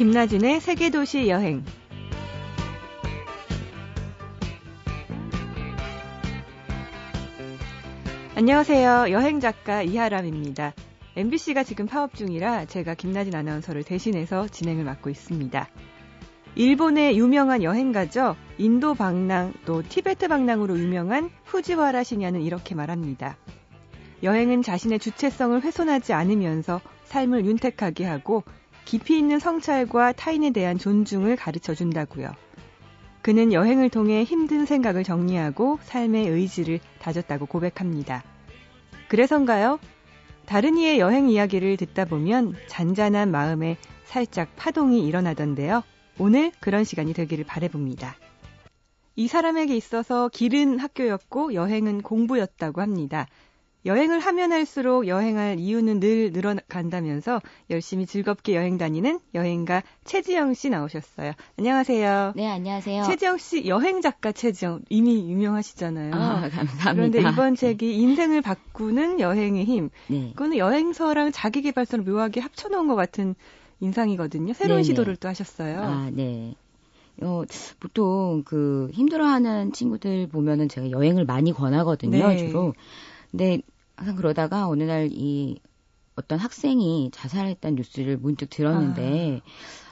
김나진의 세계도시 여행. 안녕하세요. 여행작가 이하람입니다. MBC가 지금 파업 중이라 제가 김나진 아나운서를 대신해서 진행을 맡고 있습니다. 일본의 유명한 여행가죠. 인도 방랑 또 티베트 방랑으로 유명한 후지와라 시냐는 이렇게 말합니다. 여행은 자신의 주체성을 훼손하지 않으면서 삶을 윤택하게 하고 깊이 있는 성찰과 타인에 대한 존중을 가르쳐 준다고요. 그는 여행을 통해 힘든 생각을 정리하고 삶의 의지를 다졌다고 고백합니다. 그래서인가요? 다른 이의 여행 이야기를 듣다 보면 잔잔한 마음에 살짝 파동이 일어나던데요. 오늘 그런 시간이 되기를 바래봅니다. 이 사람에게 있어서 길은 학교였고 여행은 공부였다고 합니다. 여행을 하면 할수록 여행할 이유는 늘 늘어간다면서 열심히 즐겁게 여행 다니는 여행가 최지영 씨 나오셨어요. 안녕하세요. 네, 안녕하세요. 최지영 씨 여행 작가 최지영 이미 유명하시잖아요. 아, 감사합니다. 그런데 이번 책이 인생을 바꾸는 여행의 힘. 네. 그거는 여행서랑 자기계발서를 묘하게 합쳐놓은 것 같은 인상이거든요. 새로운 네네. 시도를 또 하셨어요. 아, 네. 어, 보통 그 힘들어하는 친구들 보면은 제가 여행을 많이 권하거든요, 네. 주로. 근데 항상 그러다가 어느 날 이 어떤 학생이 자살했다는 뉴스를 문득 들었는데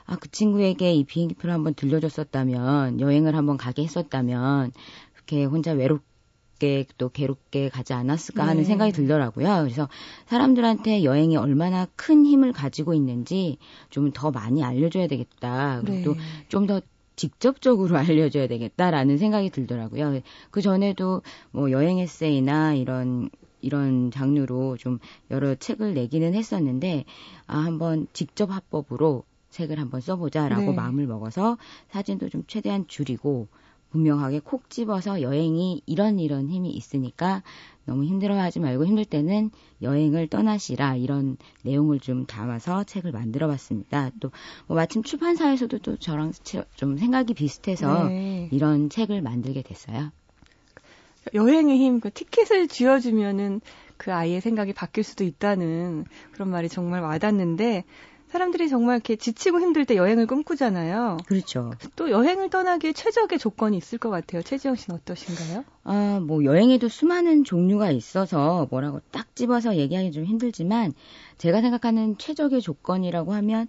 아, 그 친구에게 이 비행기표를 한번 들려줬었다면 여행을 한번 가게 했었다면 그렇게 혼자 외롭게 또 괴롭게 가지 않았을까 하는 네. 생각이 들더라고요. 그래서 사람들한테 여행이 얼마나 큰 힘을 가지고 있는지 좀 더 많이 알려줘야 되겠다. 그리고 네. 또좀더 직접적으로 알려줘야 되겠다라는 생각이 들더라고요. 그 전에도 뭐 여행 에세이나 이런 이런 장르로 좀 여러 책을 내기는 했었는데 아 한번 직접 합법으로 책을 한번 써보자라고 네. 마음을 먹어서 사진도 좀 최대한 줄이고 분명하게 콕 집어서 여행이 이런 이런 힘이 있으니까 너무 힘들어하지 말고 힘들 때는 여행을 떠나시라 이런 내용을 좀 담아서 책을 만들어봤습니다. 또 뭐 마침 출판사에서도 또 저랑 좀 생각이 비슷해서 네. 이런 책을 만들게 됐어요. 여행의 힘, 그 티켓을 쥐어주면은 그 아이의 생각이 바뀔 수도 있다는 그런 말이 정말 와닿는데 사람들이 정말 이렇게 지치고 힘들 때 여행을 꿈꾸잖아요. 그렇죠. 또 여행을 떠나기에 최적의 조건이 있을 것 같아요. 최지영 씨는 어떠신가요? 아, 뭐 여행에도 수많은 종류가 있어서 뭐라고 딱 집어서 얘기하기 좀 힘들지만 제가 생각하는 최적의 조건이라고 하면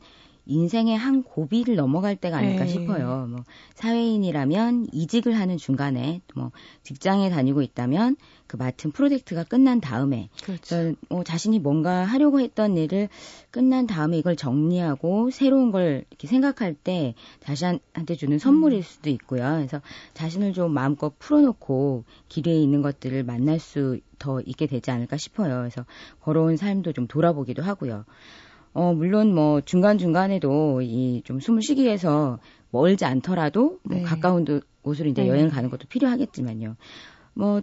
인생의 한 고비를 넘어갈 때가 아닐까 에이. 네. 싶어요. 뭐 사회인이라면 이직을 하는 중간에 뭐 직장에 다니고 있다면 그 맡은 프로젝트가 끝난 다음에 그렇죠. 뭐 자신이 뭔가 하려고 했던 일을 끝난 다음에 이걸 정리하고 새로운 걸 이렇게 생각할 때 자신한테 주는 선물일 음. 수도 있고요. 그래서 자신을 좀 마음껏 풀어놓고 길에 있는 것들을 만날 수 더 있게 되지 않을까 싶어요. 그래서 걸어온 삶도 좀 돌아보기도 하고요. 어, 물론 뭐 중간중간에도 이 좀 숨을 쉬기 위해서 멀지 않더라도 뭐 네. 가까운 곳으로 이제 네. 여행 가는 것도 필요하겠지만요. 뭐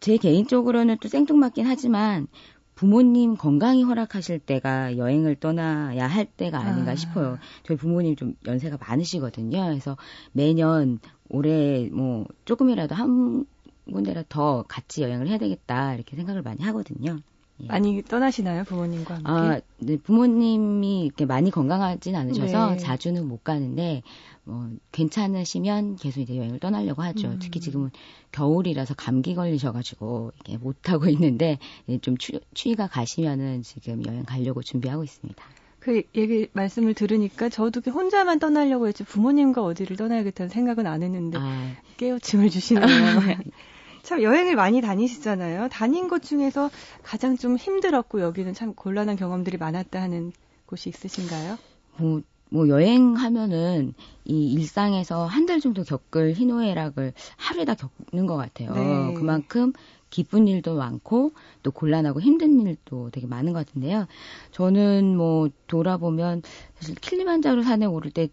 제 개인적으로는 또 생뚱맞긴 하지만 부모님 건강이 허락하실 때가 여행을 떠나야 할 때가 아닌가 아. 싶어요. 저희 부모님 좀 연세가 많으시거든요. 그래서 매년 올해 뭐 조금이라도 한 군데라도 더 같이 여행을 해야 되겠다 이렇게 생각을 많이 하거든요. 예. 많이 떠나시나요, 부모님과 함께? 아, 네, 부모님이 이렇게 많이 건강하진 않으셔서 네. 자주는 못 가는데, 뭐, 괜찮으시면 계속 이제 여행을 떠나려고 하죠. 음. 특히 지금은 겨울이라서 감기 걸리셔가지고, 이게 못 하고 있는데, 예, 좀 추, 추위가 가시면은 지금 여행 가려고 준비하고 있습니다. 그 얘기 말씀을 들으니까 저도 혼자만 떠나려고 했지 부모님과 어디를 떠나야겠다는 생각은 안 했는데 아. 깨우침을 주시네요. 참 여행을 많이 다니시잖아요. 다닌 곳 중에서 가장 좀 힘들었고 여기는 참 곤란한 경험들이 많았다 하는 곳이 있으신가요? 뭐, 뭐 여행하면은 이 일상에서 한 달 정도 겪을 희노애락을 하루에 다 겪는 것 같아요. 네. 그만큼 기쁜 일도 많고 또 곤란하고 힘든 일도 되게 많은 것 같은데요. 저는 뭐 돌아보면 사실 킬리만자로 산에 오를 때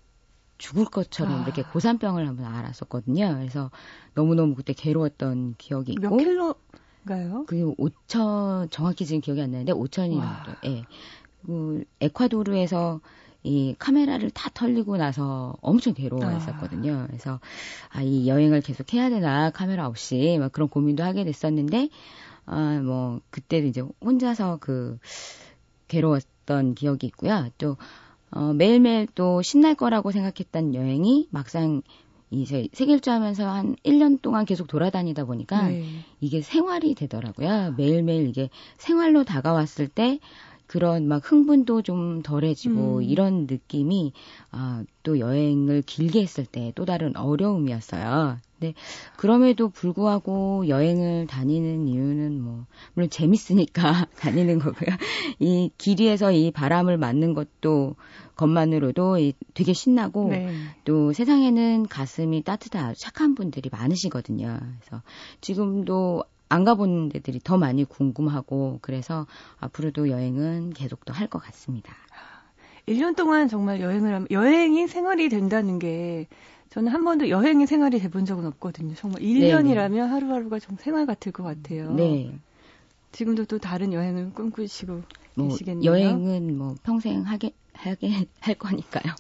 죽을 것처럼 아. 이렇게 고산병을 한번 알았었거든요. 그래서 너무너무 그때 괴로웠던 기억이 있고. 몇 킬로가요? 그게 5천, 정확히 지금 기억이 안 나는데 5천이 정도. 예. 그 에콰도르에서 이 카메라를 다 털리고 나서 엄청 괴로워했었거든요. 아. 그래서 아, 이 여행을 계속 해야 되나 카메라 없이 막 그런 고민도 하게 됐었는데 아, 뭐 그때도 이제 혼자서 그 괴로웠던 기억이 있고요. 또 어, 매일매일 또 신날 거라고 생각했던 여행이 막상 이제 세길주 하면서 한 1년 동안 계속 돌아다니다 보니까 네. 이게 생활이 되더라고요. 매일매일 이게 생활로 다가왔을 때 그런 막 흥분도 좀 덜해지고 음. 이런 느낌이 아, 또 여행을 길게 했을 때 또 다른 어려움이었어요. 근데 그럼에도 불구하고 여행을 다니는 이유는 뭐 물론 재밌으니까 다니는 거고요. 이 길이에서 이 바람을 맞는 것도 것만으로도 되게 신나고 네. 또 세상에는 가슴이 따뜻한 착한 분들이 많으시거든요. 그래서 지금도 안 가본 데들이 더 많이 궁금하고 그래서 앞으로도 여행은 계속 더 할 것 같습니다. 1년 동안 정말 여행을 하면 여행이 생활이 된다는 게 저는 한 번도 여행이 생활이 돼본 적은 없거든요. 정말 1년이라면 네 하루하루가 정 생활 같을 것 같아요. 네. 지금도 또 다른 여행을 꿈꾸시고 뭐 계시겠네요. 여행은 뭐 평생 하게 하게 할 거니까요.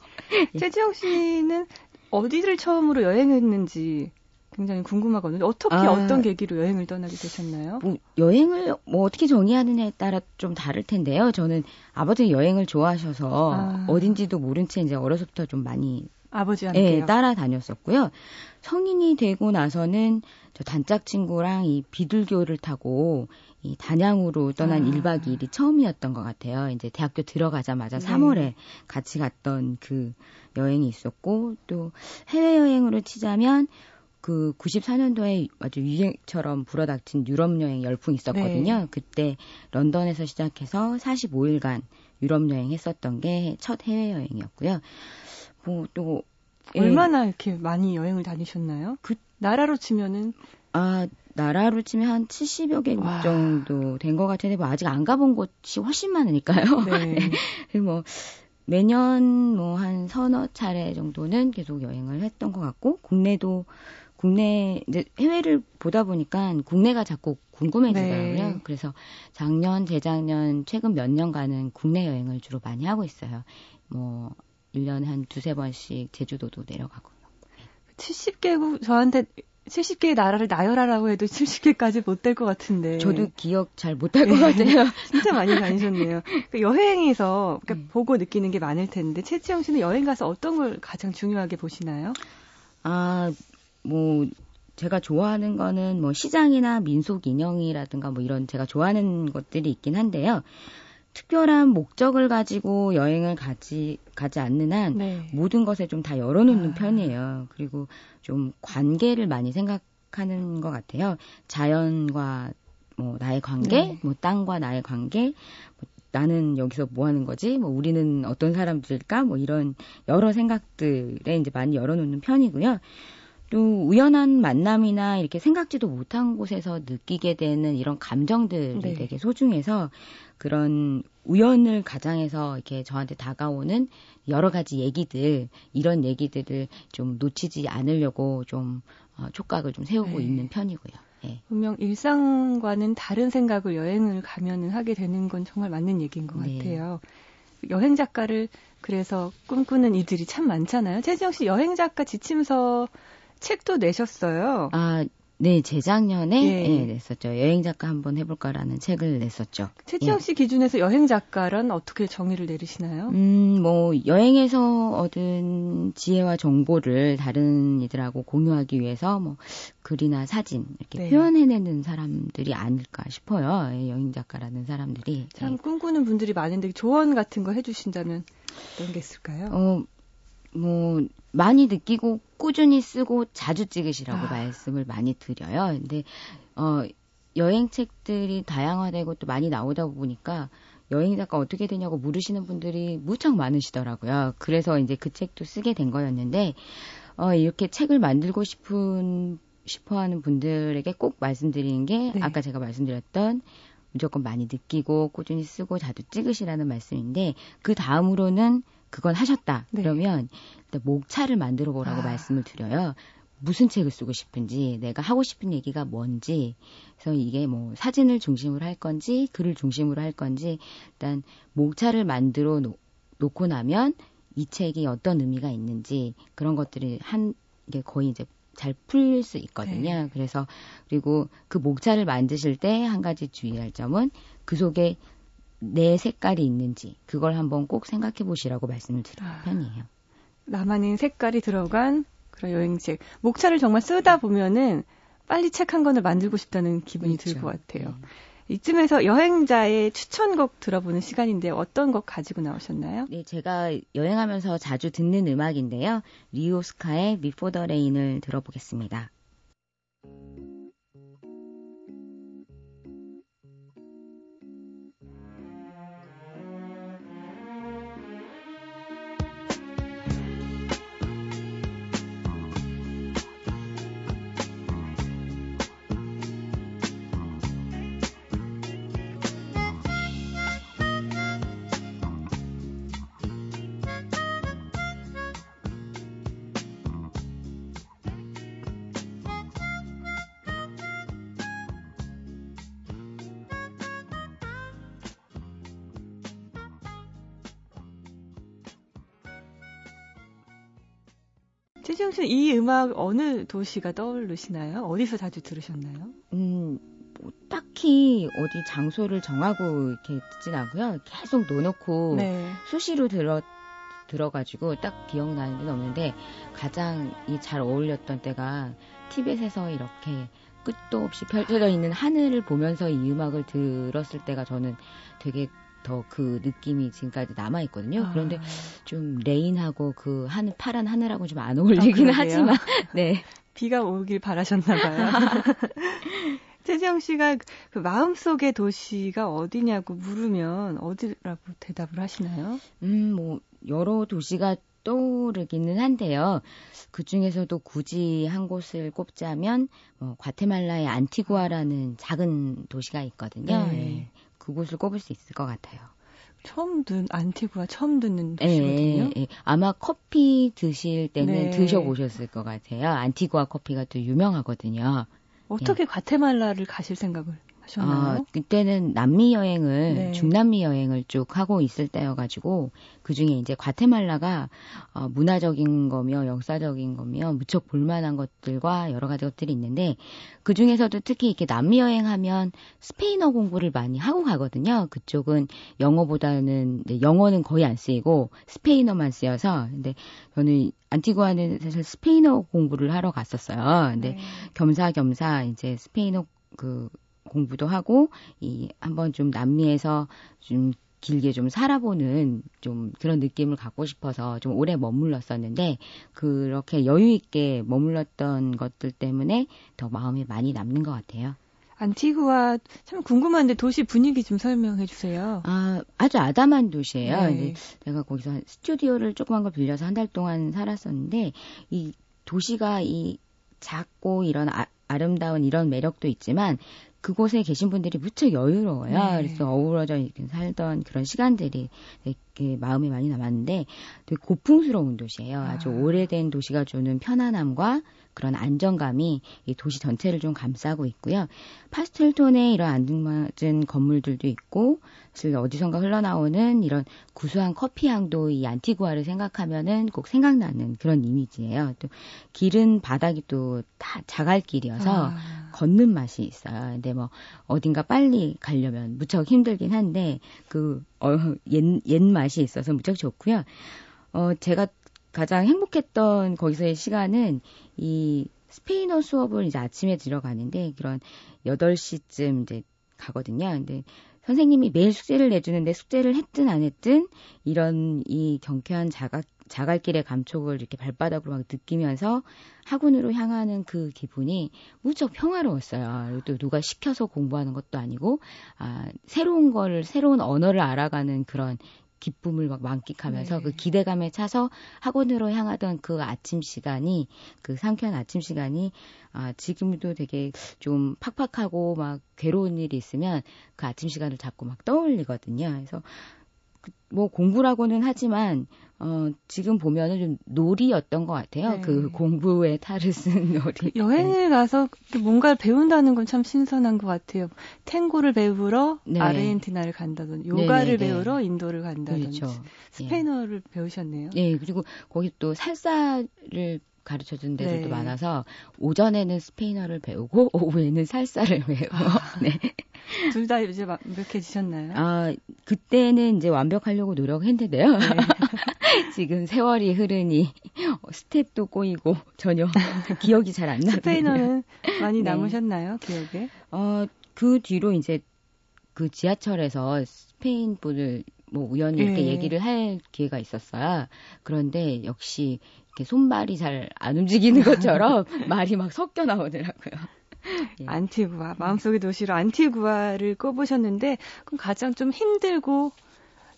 최지영 씨는 어디를 처음으로 여행했는지 굉장히 궁금하거든요. 어떻게 아, 어떤 계기로 여행을 떠나게 되셨나요? 뭐 여행을 뭐 어떻게 정의하느냐에 따라 좀 다를 텐데요. 저는 아버지 여행을 좋아하셔서 아. 어딘지도 모른 채 이제 어려서부터 좀 많이 아버지한테 예, 따라다녔었고요. 성인이 되고 나서는 저 단짝 친구랑 이 비둘기호를 타고 이 단양으로 떠난 아. 1박 2일이 처음이었던 것 같아요. 이제 대학교 들어가자마자 네. 3월에 같이 갔던 그 여행이 있었고 또 해외 여행으로 치자면 그 94년도에 아주 유행처럼 불어닥친 유럽 여행 열풍이 있었거든요. 네. 그때 런던에서 시작해서 45일간 유럽 여행 했었던 게 첫 해외 여행이었고요. 뭐또 예. 얼마나 예. 이렇게 많이 여행을 다니셨나요? 그 나라로 치면은 아 나라로 치면 한 70여 개국 와. 정도 된 것 같은데 뭐 아직 안 가본 곳이 훨씬 많으니까요. 네. 그리고 뭐 매년 뭐 한 서너 차례 정도는 계속 여행을 했던 것 같고 국내도 국내 이제 해외를 보다 보니까 국내가 자꾸 궁금해지더라고요. 네. 그래서 작년, 재작년, 최근 몇 년간은 국내 여행을 주로 많이 하고 있어요. 뭐 1년에 한 두세 번씩 제주도도 내려가고. 70개국 저한테 70개의 나라를 나열하라고 해도 70개까지 못 될 것 같은데. 저도 기억 잘 못할 것 네. 같아요. 진짜 많이 다니셨네요. 그러니까 여행에서 그러니까 음. 보고 느끼는 게 많을 텐데 최지영 씨는 여행 가서 어떤 걸 가장 중요하게 보시나요? 아, 뭐 제가 좋아하는 거는 뭐 시장이나 민속 인형이라든가 뭐 이런 제가 좋아하는 것들이 있긴 한데요. 특별한 목적을 가지고 여행을 가지 가지 않는 한 네. 모든 것에 좀 다 열어놓는 아. 편이에요. 그리고 좀 관계를 많이 생각하는 것 같아요. 자연과 뭐 나의 관계, 네. 뭐 땅과 나의 관계, 뭐 나는 여기서 뭐 하는 거지? 뭐 우리는 어떤 사람들일까? 뭐 이런 여러 생각들에 이제 많이 열어놓는 편이고요. 또 우연한 만남이나 이렇게 생각지도 못한 곳에서 느끼게 되는 이런 감정들이 네. 되게 소중해서 그런 우연을 가장해서 이렇게 저한테 다가오는 여러 가지 얘기들 이런 얘기들을 좀 놓치지 않으려고 좀 어, 촉각을 좀 세우고 네. 있는 편이고요. 네. 분명 일상과는 다른 생각을 여행을 가면은 하게 되는 건 정말 맞는 얘기인 것 네. 같아요. 여행 작가를 그래서 꿈꾸는 이들이 참 많잖아요. 최지영 씨 여행 작가 지침서 책도 내셨어요. 아, 네, 재작년에 예. 예, 냈었죠. 여행 작가 한번 해볼까라는 책을 냈었죠. 최지영 씨 예. 기준에서 여행 작가란 어떻게 정의를 내리시나요? 음, 뭐 여행에서 얻은 지혜와 정보를 다른 이들하고 공유하기 위해서 뭐 글이나 사진 이렇게 네. 표현해내는 사람들이 아닐까 싶어요. 예, 여행 작가라는 사람들이 참 예. 꿈꾸는 분들이 많은데 조언 같은 거 해주신다면 어떤 게 있을까요? 어, 뭐 많이 느끼고 꾸준히 쓰고 자주 찍으시라고 아. 말씀을 많이 드려요. 근데 어 여행 책들이 다양화되고 또 많이 나오다 보니까 여행 작가 어떻게 되냐고 물으시는 분들이 무척 많으시더라고요. 그래서 이제 그 책도 쓰게 된 거였는데 어 이렇게 책을 만들고 싶은 싶어 하는 분들에게 꼭 말씀드리는 게 네. 아까 제가 말씀드렸던 무조건 많이 느끼고 꾸준히 쓰고 자주 찍으시라는 말씀인데 그 다음으로는 그건 하셨다. 네. 그러면 목차를 만들어 보라고 아. 말씀을 드려요. 무슨 책을 쓰고 싶은지, 내가 하고 싶은 얘기가 뭔지, 그래서 이게 뭐 사진을 중심으로 할 건지, 글을 중심으로 할 건지, 일단 목차를 만들어 놓, 놓고 나면 이 책이 어떤 의미가 있는지 그런 것들이 한 이게 거의 이제 잘 풀릴 수 있거든요. 네. 그래서 그리고 그 목차를 만드실 때 한 가지 주의할 점은 그 속에 내 색깔이 있는지 그걸 한번 꼭 생각해 보시라고 말씀을 드리는 아, 편이에요. 나만의 색깔이 들어간 그런 여행책. 목차를 정말 쓰다 보면은 빨리 책 한 권을 만들고 싶다는 기분이 그렇죠. 들것 같아요. 네. 이쯤에서 여행자의 추천곡 들어보는 시간인데 어떤 곡 가지고 나오셨나요? 네, 제가 여행하면서 자주 듣는 음악인데요. 리오스카의 미포더 레인을 들어보겠습니다. 최지영 씨, 이 음악 어느 도시가 떠오르시나요? 어디서 자주 들으셨나요? 음, 뭐 딱히 어디 장소를 정하고 이렇게 듣진 않고요. 계속 넣어놓고 네. 수시로 들어 들어가지고 딱 기억나는 게 없는데 가장 이 잘 어울렸던 때가 티벳에서 이렇게 끝도 없이 펼쳐져 있는 하늘을 보면서 이 음악을 들었을 때가 저는 되게 더 그 느낌이 지금까지 남아 있거든요. 아. 그런데 좀 Rain하고 그 하늘 파란 하늘하고 좀 안 어울리긴 아, 하지만 네. 비가 오길 바라셨나 봐요. 최지영 씨가 그 마음속의 도시가 어디냐고 물으면 어디라고 대답을 하시나요? 음, 뭐 여러 도시가 떠오르기는 한데요. 그 중에서도 굳이 한 곳을 꼽자면 뭐 과테말라의 안티구아라는 작은 도시가 있거든요. 네. 네. 그곳을 꼽을 수 있을 것 같아요. 처음 듣 안티구아 처음 듣는 도시거든요. 예, 예, 아마 커피 드실 때는 네. 드셔보셨을 것 같아요. 안티구아 커피가 또 유명하거든요. 어떻게 예. 과테말라를 가실 생각을 하셨나요? 어, 그때는 남미 여행을 네. 중남미 여행을 쭉 하고 있을 때여가지고 그 중에 이제 과테말라가 어, 문화적인 거며 역사적인 거며 무척 볼만한 것들과 여러 가지 것들이 있는데 그 중에서도 특히 이렇게 남미 여행하면 스페인어 공부를 많이 하고 가거든요. 그쪽은 영어보다는 영어는 거의 안 쓰이고 스페인어만 쓰여서 근데 저는 안티구아는 사실 스페인어 공부를 하러 갔었어요. 근데 네. 겸사겸사 이제 스페인어 그 공부도 하고 이 한번 좀 남미에서 좀 길게 좀 살아보는 좀 그런 느낌을 갖고 싶어서 좀 오래 머물렀었는데 그렇게 여유 있게 머물렀던 것들 때문에 더 마음이 많이 남는 것 같아요. 안티구아 참 궁금한데 도시 분위기 좀 설명해 주세요. 아, 아주 아담한 도시예요. 네. 제가 거기서 스튜디오를 조그만 걸 빌려서 한 달 동안 살았었는데 이 도시가 이 작고 이런 아, 아름다운 이런 매력도 있지만 그곳에 계신 분들이 무척 여유로워요. 네. 그래서 어우러져 살던 그런 시간들이 마음이 많이 남았는데 되게 고풍스러운 도시예요. 아주 아. 오래된 도시가 주는 편안함과 그런 안정감이 이 도시 전체를 좀 감싸고 있고요. 파스텔 톤의 이런 안등맞은 건물들도 있고 사실 어디선가 흘러나오는 이런 구수한 커피 향도 이 안티구아를 생각하면은 꼭 생각나는 그런 이미지예요. 또 길은 바닥이 또 다 자갈길이어서 아. 걷는 맛이 있어요. 근데 뭐 어딘가 빨리 가려면 무척 힘들긴 한데 그 어, 옛, 옛 맛이 있어서 무척 좋고요. 어, 제가 가장 행복했던 거기서의 시간은 이 스페인어 수업을 이제 아침에 들어가는데 그런 8시쯤 이제 가거든요. 근데 선생님이 매일 숙제를 내주는데 숙제를 했든 안 했든 이런 이 경쾌한 자각, 자갈길의 감촉을 이렇게 발바닥으로 막 느끼면서 학원으로 향하는 그 기분이 무척 평화로웠어요. 또 누가 시켜서 공부하는 것도 아니고, 아, 새로운 거를, 새로운 언어를 알아가는 그런 기쁨을 막 만끽하면서 네. 그 기대감에 차서 학원으로 향하던 그 아침 시간이 그 상쾌한 아침 시간이 아 지금도 되게 좀 팍팍하고 막 괴로운 일이 있으면 그 아침 시간을 자꾸 막 떠올리거든요. 그래서 그 뭐 공부라고는 하지만 어, 지금 보면은 좀 놀이였던 것 같아요. 네. 그 공부에 탈을 쓴 놀이. 그 여행을 네. 가서 뭔가를 배운다는 건 참 신선한 것 같아요. 탱고를 배우러 네. 아르헨티나를 간다든지, 요가를 네네네. 네. 배우러 인도를 간다든지, 그렇죠. 스페인어를 예. 배우셨네요. 네, 그리고 거기 또 살사를 가르쳐 준 데들도 네. 많아서 오전에는 스페인어를 배우고 오후에는 살사를 배우고 아. 네. 둘 다 이제 완벽해지셨나요? 아, 그때는 이제 완벽하려고 노력했는데요. 네. 지금 세월이 흐르니 스텝도 꼬이고 전혀 기억이 잘 안 나요. 스페인어는 많이 네. 남으셨나요, 기억에? 어, 그 뒤로 이제 그 지하철에서 스페인 분을 뭐 우연히 네. 이렇게 얘기를 할 기회가 있었어요. 그런데 역시 이렇게 손발이 잘 안 움직이는 것처럼 말이 막 섞여 나오더라고요. 예. 안티구아 마음속의 도시로 안티구아를 꼽으셨는데 그럼 가장 좀 힘들고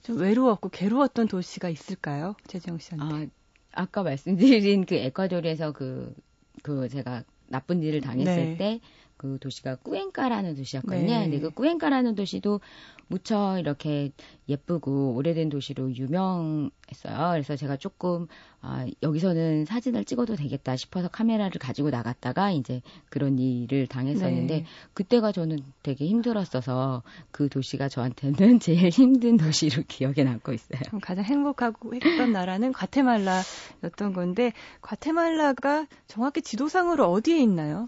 좀 외로웠고 괴로웠던 도시가 있을까요, 최지영 씨한테? 아, 아까 말씀드린 그 에콰도르에서 그, 그 제가 나쁜 일을 당했을 네. 때 그 도시가 꾸엔카라는 도시였거든요. 네. 근데 그 꾸엔카라는 도시도 무척 이렇게 예쁘고 오래된 도시로 유명했어요. 그래서 제가 조금 아, 여기서는 사진을 찍어도 되겠다 싶어서 카메라를 가지고 나갔다가 이제 그런 일을 당했었는데 네. 그때가 저는 되게 힘들었어서 그 도시가 저한테는 제일 힘든 도시로 기억에 남고 있어요. 가장 행복하고 했던 나라는 과테말라였던 건데 과테말라가 정확히 지도상으로 어디에 있나요?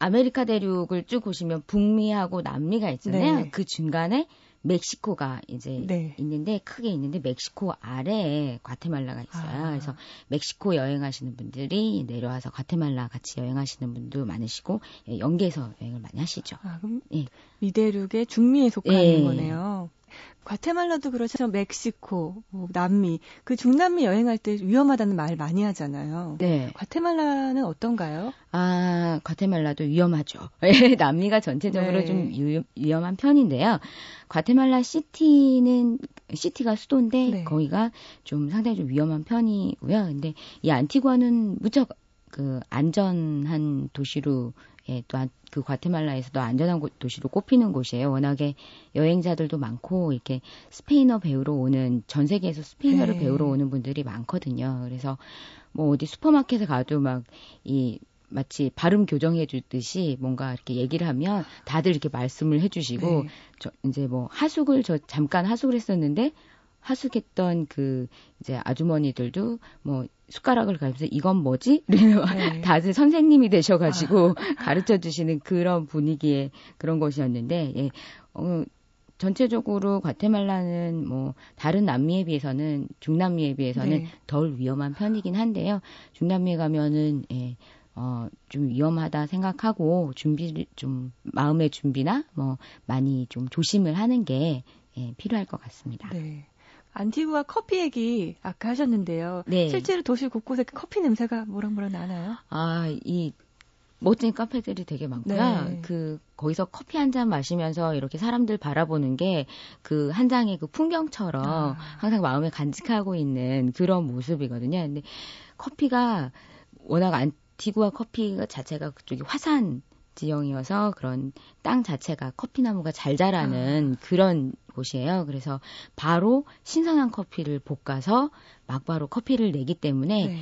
아메리카 대륙을 쭉 보시면 북미하고 남미가 있잖아요. 네. 그 중간에 멕시코가 이제 네. 있는데 크게 있는데 멕시코 아래에 과테말라가 있어요. 아. 그래서 멕시코 여행하시는 분들이 내려와서 과테말라 같이 여행하시는 분도 많으시고 예, 연계해서 여행을 많이 하시죠. 아, 그럼 예. 미대륙의 중미에 속하는 예. 거네요. 과테말라도 그렇죠. 멕시코, 뭐 남미, 그 중남미 여행할 때 위험하다는 말 많이 하잖아요. 네. 과테말라는 어떤가요? 아, 과테말라도 위험하죠. 예, 남미가 전체적으로 네. 좀 유, 위험 한 편인데요. 과테말라 시티는 시티가 수도인데 네. 거기가 좀 상당히 좀 위험한 편이고요. 근데 이 안티구아는 무척 그 안전한 도시로 예, 또그 과테말라에서도 안전한 곳, 도시로 꼽히는 곳이에요. 워낙에 여행자들도 많고 이렇게 스페인어 배우러 오는 전 세계에서 스페인어를 네. 배우러 오는 분들이 많거든요. 그래서 뭐 어디 슈퍼마켓에 가도 막 이 마치 발음 교정해 주듯이 뭔가 이렇게 얘기를 하면 다들 이렇게 말씀을 해 주시고 네. 저 이제 뭐 하숙을 저 잠깐 하숙을 했었는데 하숙했던 그 이제 아주머니들도 뭐 숟가락을 가면서 이건 뭐지? 네. 다들 선생님이 되셔가지고 아. 가르쳐 주시는 그런 분위기의 그런 것이었는데, 예, 어, 전체적으로 과테말라는 뭐 다른 남미에 비해서는 중남미에 비해서는 네. 덜 위험한 편이긴 한데요. 중남미에 가면은 예, 어, 좀 위험하다 생각하고 준비 좀 마음의 준비나 뭐 많이 좀 조심을 하는 게 예, 필요할 것 같습니다. 네. 안티구아 커피 얘기 아까 하셨는데요. 네. 실제로 도시 곳곳에 커피 냄새가 모락모락 나나요? 아, 이 멋진 카페들이 되게 많고요. 네. 그 거기서 커피 한 잔 마시면서 이렇게 사람들 바라보는 게 그 한 장의 그 풍경처럼 아. 항상 마음에 간직하고 있는 그런 모습이거든요. 근데 커피가 워낙 안티구아 커피 자체가 그쪽이 화산 지형이어서 그런 땅 자체가 커피나무가 잘 자라는 아. 그런 곳이에요. 그래서 바로 신선한 커피를 볶아서 막바로 커피를 내기 때문에 네.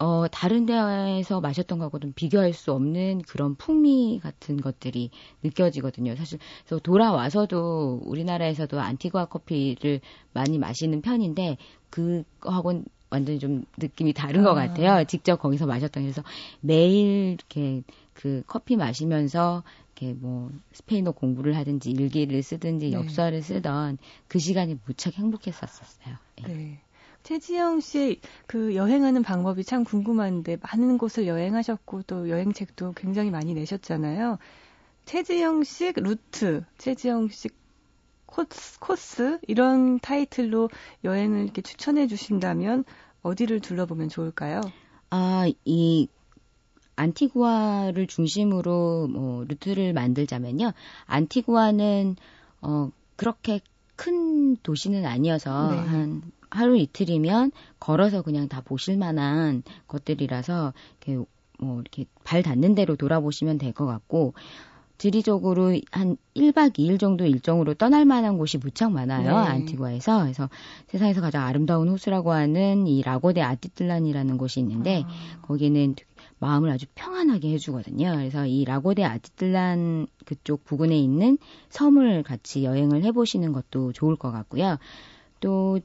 어, 다른 데에서 마셨던 것과는 비교할 수 없는 그런 풍미 같은 것들이 느껴지거든요. 사실, 그래서 돌아와서도 우리나라에서도 안티구아 커피를 많이 마시는 편인데, 그거하고는 완전히 좀 느낌이 다른 아. 것 같아요. 직접 거기서 마셨던. 그래서 매일 이렇게 그 커피 마시면서 이렇게 뭐 스페인어 공부를 하든지 일기를 쓰든지 네. 엽서를 쓰던 그 시간이 무척 행복했었었어요. 네. 네. 최지영 씨그 여행하는 방법이 참 궁금한데 많은 곳을 여행하셨고 또 여행책도 굉장히 많이 내셨잖아요. 최지영 씨 루트, 최지영 씨 코스, 코스 이런 타이틀로 여행을 이렇게 추천해 주신다면 어디를 둘러보면 좋을까요? 아, 이 안티구아를 중심으로 뭐 루트를 만들자면요. 안티구아는 어 그렇게 큰 도시는 아니어서 네. 한 하루 이틀이면 걸어서 그냥 다 보실 만한 것들이라서 이렇게 뭐 이렇게 발 닿는 대로 돌아보시면 될 것 같고 지리적으로 한 1박 2일 정도 일정으로 떠날 만한 곳이 무척 많아요. 네. 안티구아에서. 그래서 세상에서 가장 아름다운 호수라고 하는 이 라고데 아티틀란이라는 곳이 있는데 아. 거기는 마음을 아주 평안하게 해주거든요. 그래서 이 라고데 아티틀란 그쪽 부근에 있는 섬을 같이 여행을 해보시는 것도 좋을 것 같고요. 또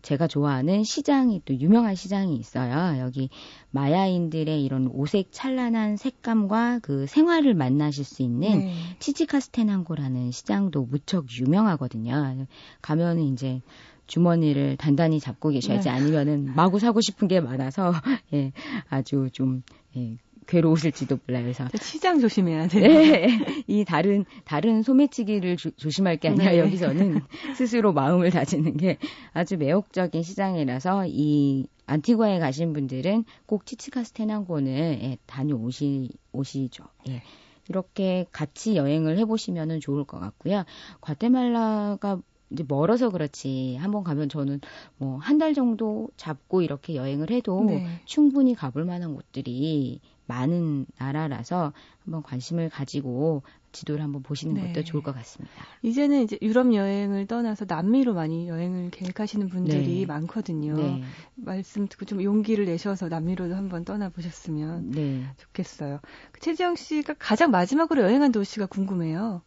제가 좋아하는 시장이 또 유명한 시장이 있어요. 여기 마야인들의 이런 오색 찬란한 색감과 그 생활을 만나실 수 있는 네. 치치카스테난고라는 시장도 무척 유명하거든요. 가면은 이제 주머니를 단단히 잡고 계셔야지 네. 아니면은 마구 사고 싶은 게 많아서 예 아주 좀 예, 괴로우실지도 몰라요. 그래서 시장 조심해야 돼요. 네, 이 다른 다른 소매치기를 조, 조심할 게 아니라 네. 여기서는 스스로 마음을 다지는 게 아주 매혹적인 시장이라서 이 안티과에 가신 분들은 꼭 치치카스테난고는 예, 다녀오시 오시죠. 예. 이렇게 같이 여행을 해보시면 좋을 것 같고요. 과테말라가 이제 멀어서 그렇지 한번 가면 저는 뭐 한 달 정도 잡고 이렇게 여행을 해도 네. 충분히 가볼 만한 곳들이 많은 나라라서 한번 관심을 가지고 지도를 한번 보시는 네. 것도 좋을 것 같습니다. 이제는 이제 유럽 여행을 떠나서 남미로 많이 여행을 계획하시는 분들이 네. 많거든요. 네. 말씀 듣고 좀 용기를 내셔서 남미로도 한번 떠나보셨으면 네. 좋겠어요. 그 최지영 씨가 가장 마지막으로 여행한 도시가 궁금해요.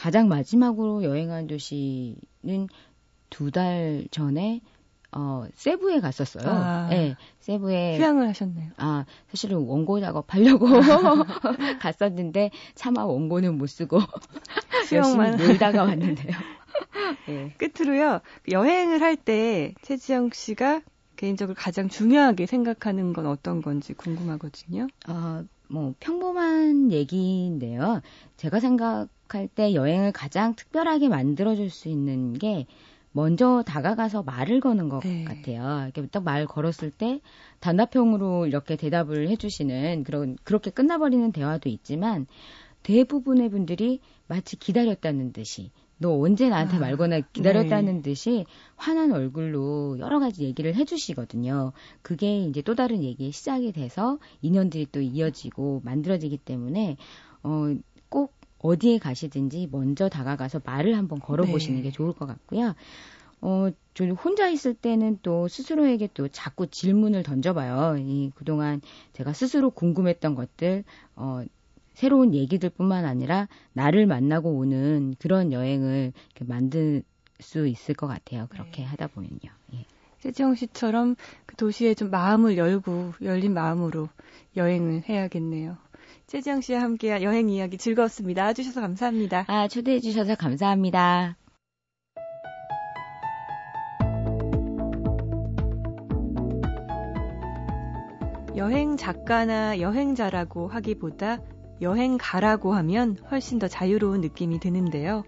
가장 마지막으로 여행한 도시는 두 달 전에 어, 세부에 갔었어요. 아, 네, 세부에. 휴양을 하셨네요. 아, 사실은 원고 작업하려고 갔었는데, 차마 원고는 못 쓰고, 수영만 놀다가 왔는데요. 네. 끝으로요, 여행을 할 때, 최지영 씨가 개인적으로 가장 중요하게 생각하는 건 어떤 건지 궁금하거든요. 어, 뭐, 평범한 얘기인데요. 제가 생각할 때 여행을 가장 특별하게 만들어줄 수 있는 게, 먼저 다가가서 말을 거는 것 네. 같아요. 이렇게 딱 말 걸었을 때 단답형으로 이렇게 대답을 해주시는 그런 그렇게 끝나버리는 대화도 있지만 대부분의 분들이 마치 기다렸다는 듯이 너 언제 나한테 아, 말거나 기다렸다는 네. 듯이 환한 얼굴로 여러 가지 얘기를 해주시거든요. 그게 이제 또 다른 얘기의 시작이 돼서 인연들이 또 이어지고 만들어지기 때문에 어, 꼭 어디에 가시든지 먼저 다가가서 말을 한번 걸어보시는 네. 게 좋을 것 같고요. 어, 좀 혼자 있을 때는 또 스스로에게 또 자꾸 질문을 던져봐요. 이 그동안 제가 스스로 궁금했던 것들, 어, 새로운 얘기들 뿐만 아니라 나를 만나고 오는 그런 여행을 만들 수 있을 것 같아요. 그렇게 네. 하다 보면요. 예. 세지영 씨처럼 그 도시에 좀 마음을 열고 열린 마음으로 여행을 해야겠네요. 최지영 씨와 함께 여행 이야기 즐거웠습니다. 와주셔서 감사합니다. 아, 초대해 주셔서 감사합니다. 여행 작가나 여행자라고 하기보다 여행 가라고 하면 훨씬 더 자유로운 느낌이 드는데요.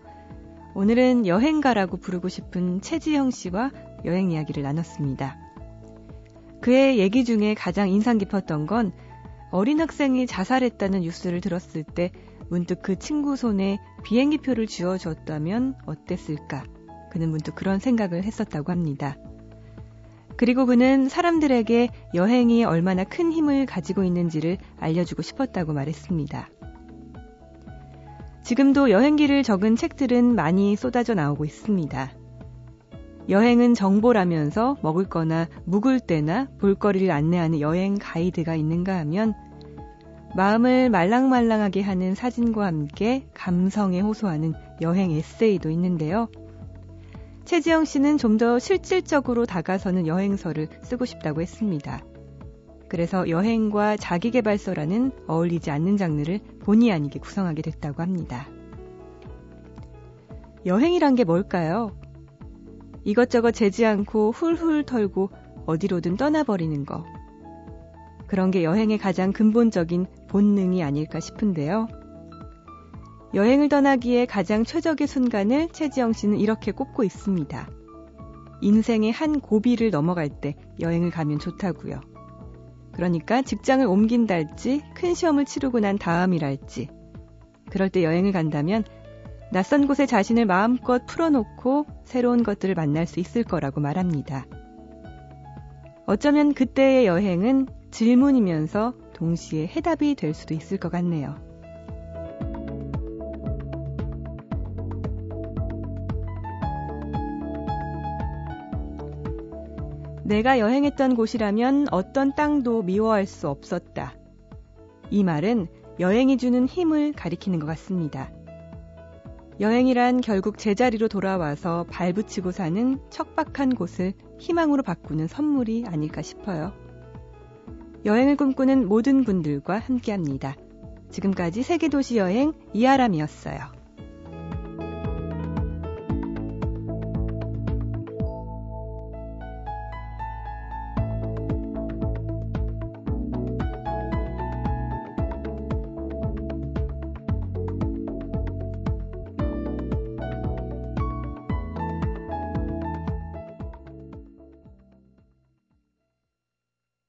오늘은 여행 가라고 부르고 싶은 최지영 씨와 여행 이야기를 나눴습니다. 그의 얘기 중에 가장 인상 깊었던 건 어린 학생이 자살했다는 뉴스를 들었을 때 문득 그 친구 손에 비행기표를 쥐어줬다면 어땠을까? 그는 문득 그런 생각을 했었다고 합니다. 그리고 그는 사람들에게 여행이 얼마나 큰 힘을 가지고 있는지를 알려주고 싶었다고 말했습니다. 지금도 여행기를 적은 책들은 많이 쏟아져 나오고 있습니다. 여행은 정보라면서 먹을 거나 묵을 때나 볼거리를 안내하는 여행 가이드가 있는가 하면 마음을 말랑말랑하게 하는 사진과 함께 감성에 호소하는 여행 에세이도 있는데요. 최지영 씨는 좀 더 실질적으로 다가서는 여행서를 쓰고 싶다고 했습니다. 그래서 여행과 자기개발서라는 어울리지 않는 장르를 본의 아니게 구성하게 됐다고 합니다. 여행이란 게 뭘까요? 이것저것 재지 않고 훌훌 털고 어디로든 떠나버리는 거. 그런 게 여행의 가장 근본적인 본능이 아닐까 싶은데요. 여행을 떠나기에 가장 최적의 순간을 최지영 씨는 이렇게 꼽고 있습니다. 인생의 한 고비를 넘어갈 때 여행을 가면 좋다고요. 그러니까 직장을 옮긴달지 큰 시험을 치르고 난 다음이랄지 그럴 때 여행을 간다면 낯선 곳에 자신을 마음껏 풀어놓고 새로운 것들을 만날 수 있을 거라고 말합니다. 어쩌면 그때의 여행은 질문이면서 동시에 해답이 될 수도 있을 것 같네요. 내가 여행했던 곳이라면 어떤 땅도 미워할 수 없었다. 이 말은 여행이 주는 힘을 가리키는 것 같습니다. 여행이란 결국 제자리로 돌아와서 발붙이고 사는 척박한 곳을 희망으로 바꾸는 선물이 아닐까 싶어요. 여행을 꿈꾸는 모든 분들과 함께 합니다. 지금까지 세계도시 여행 이하람이었어요.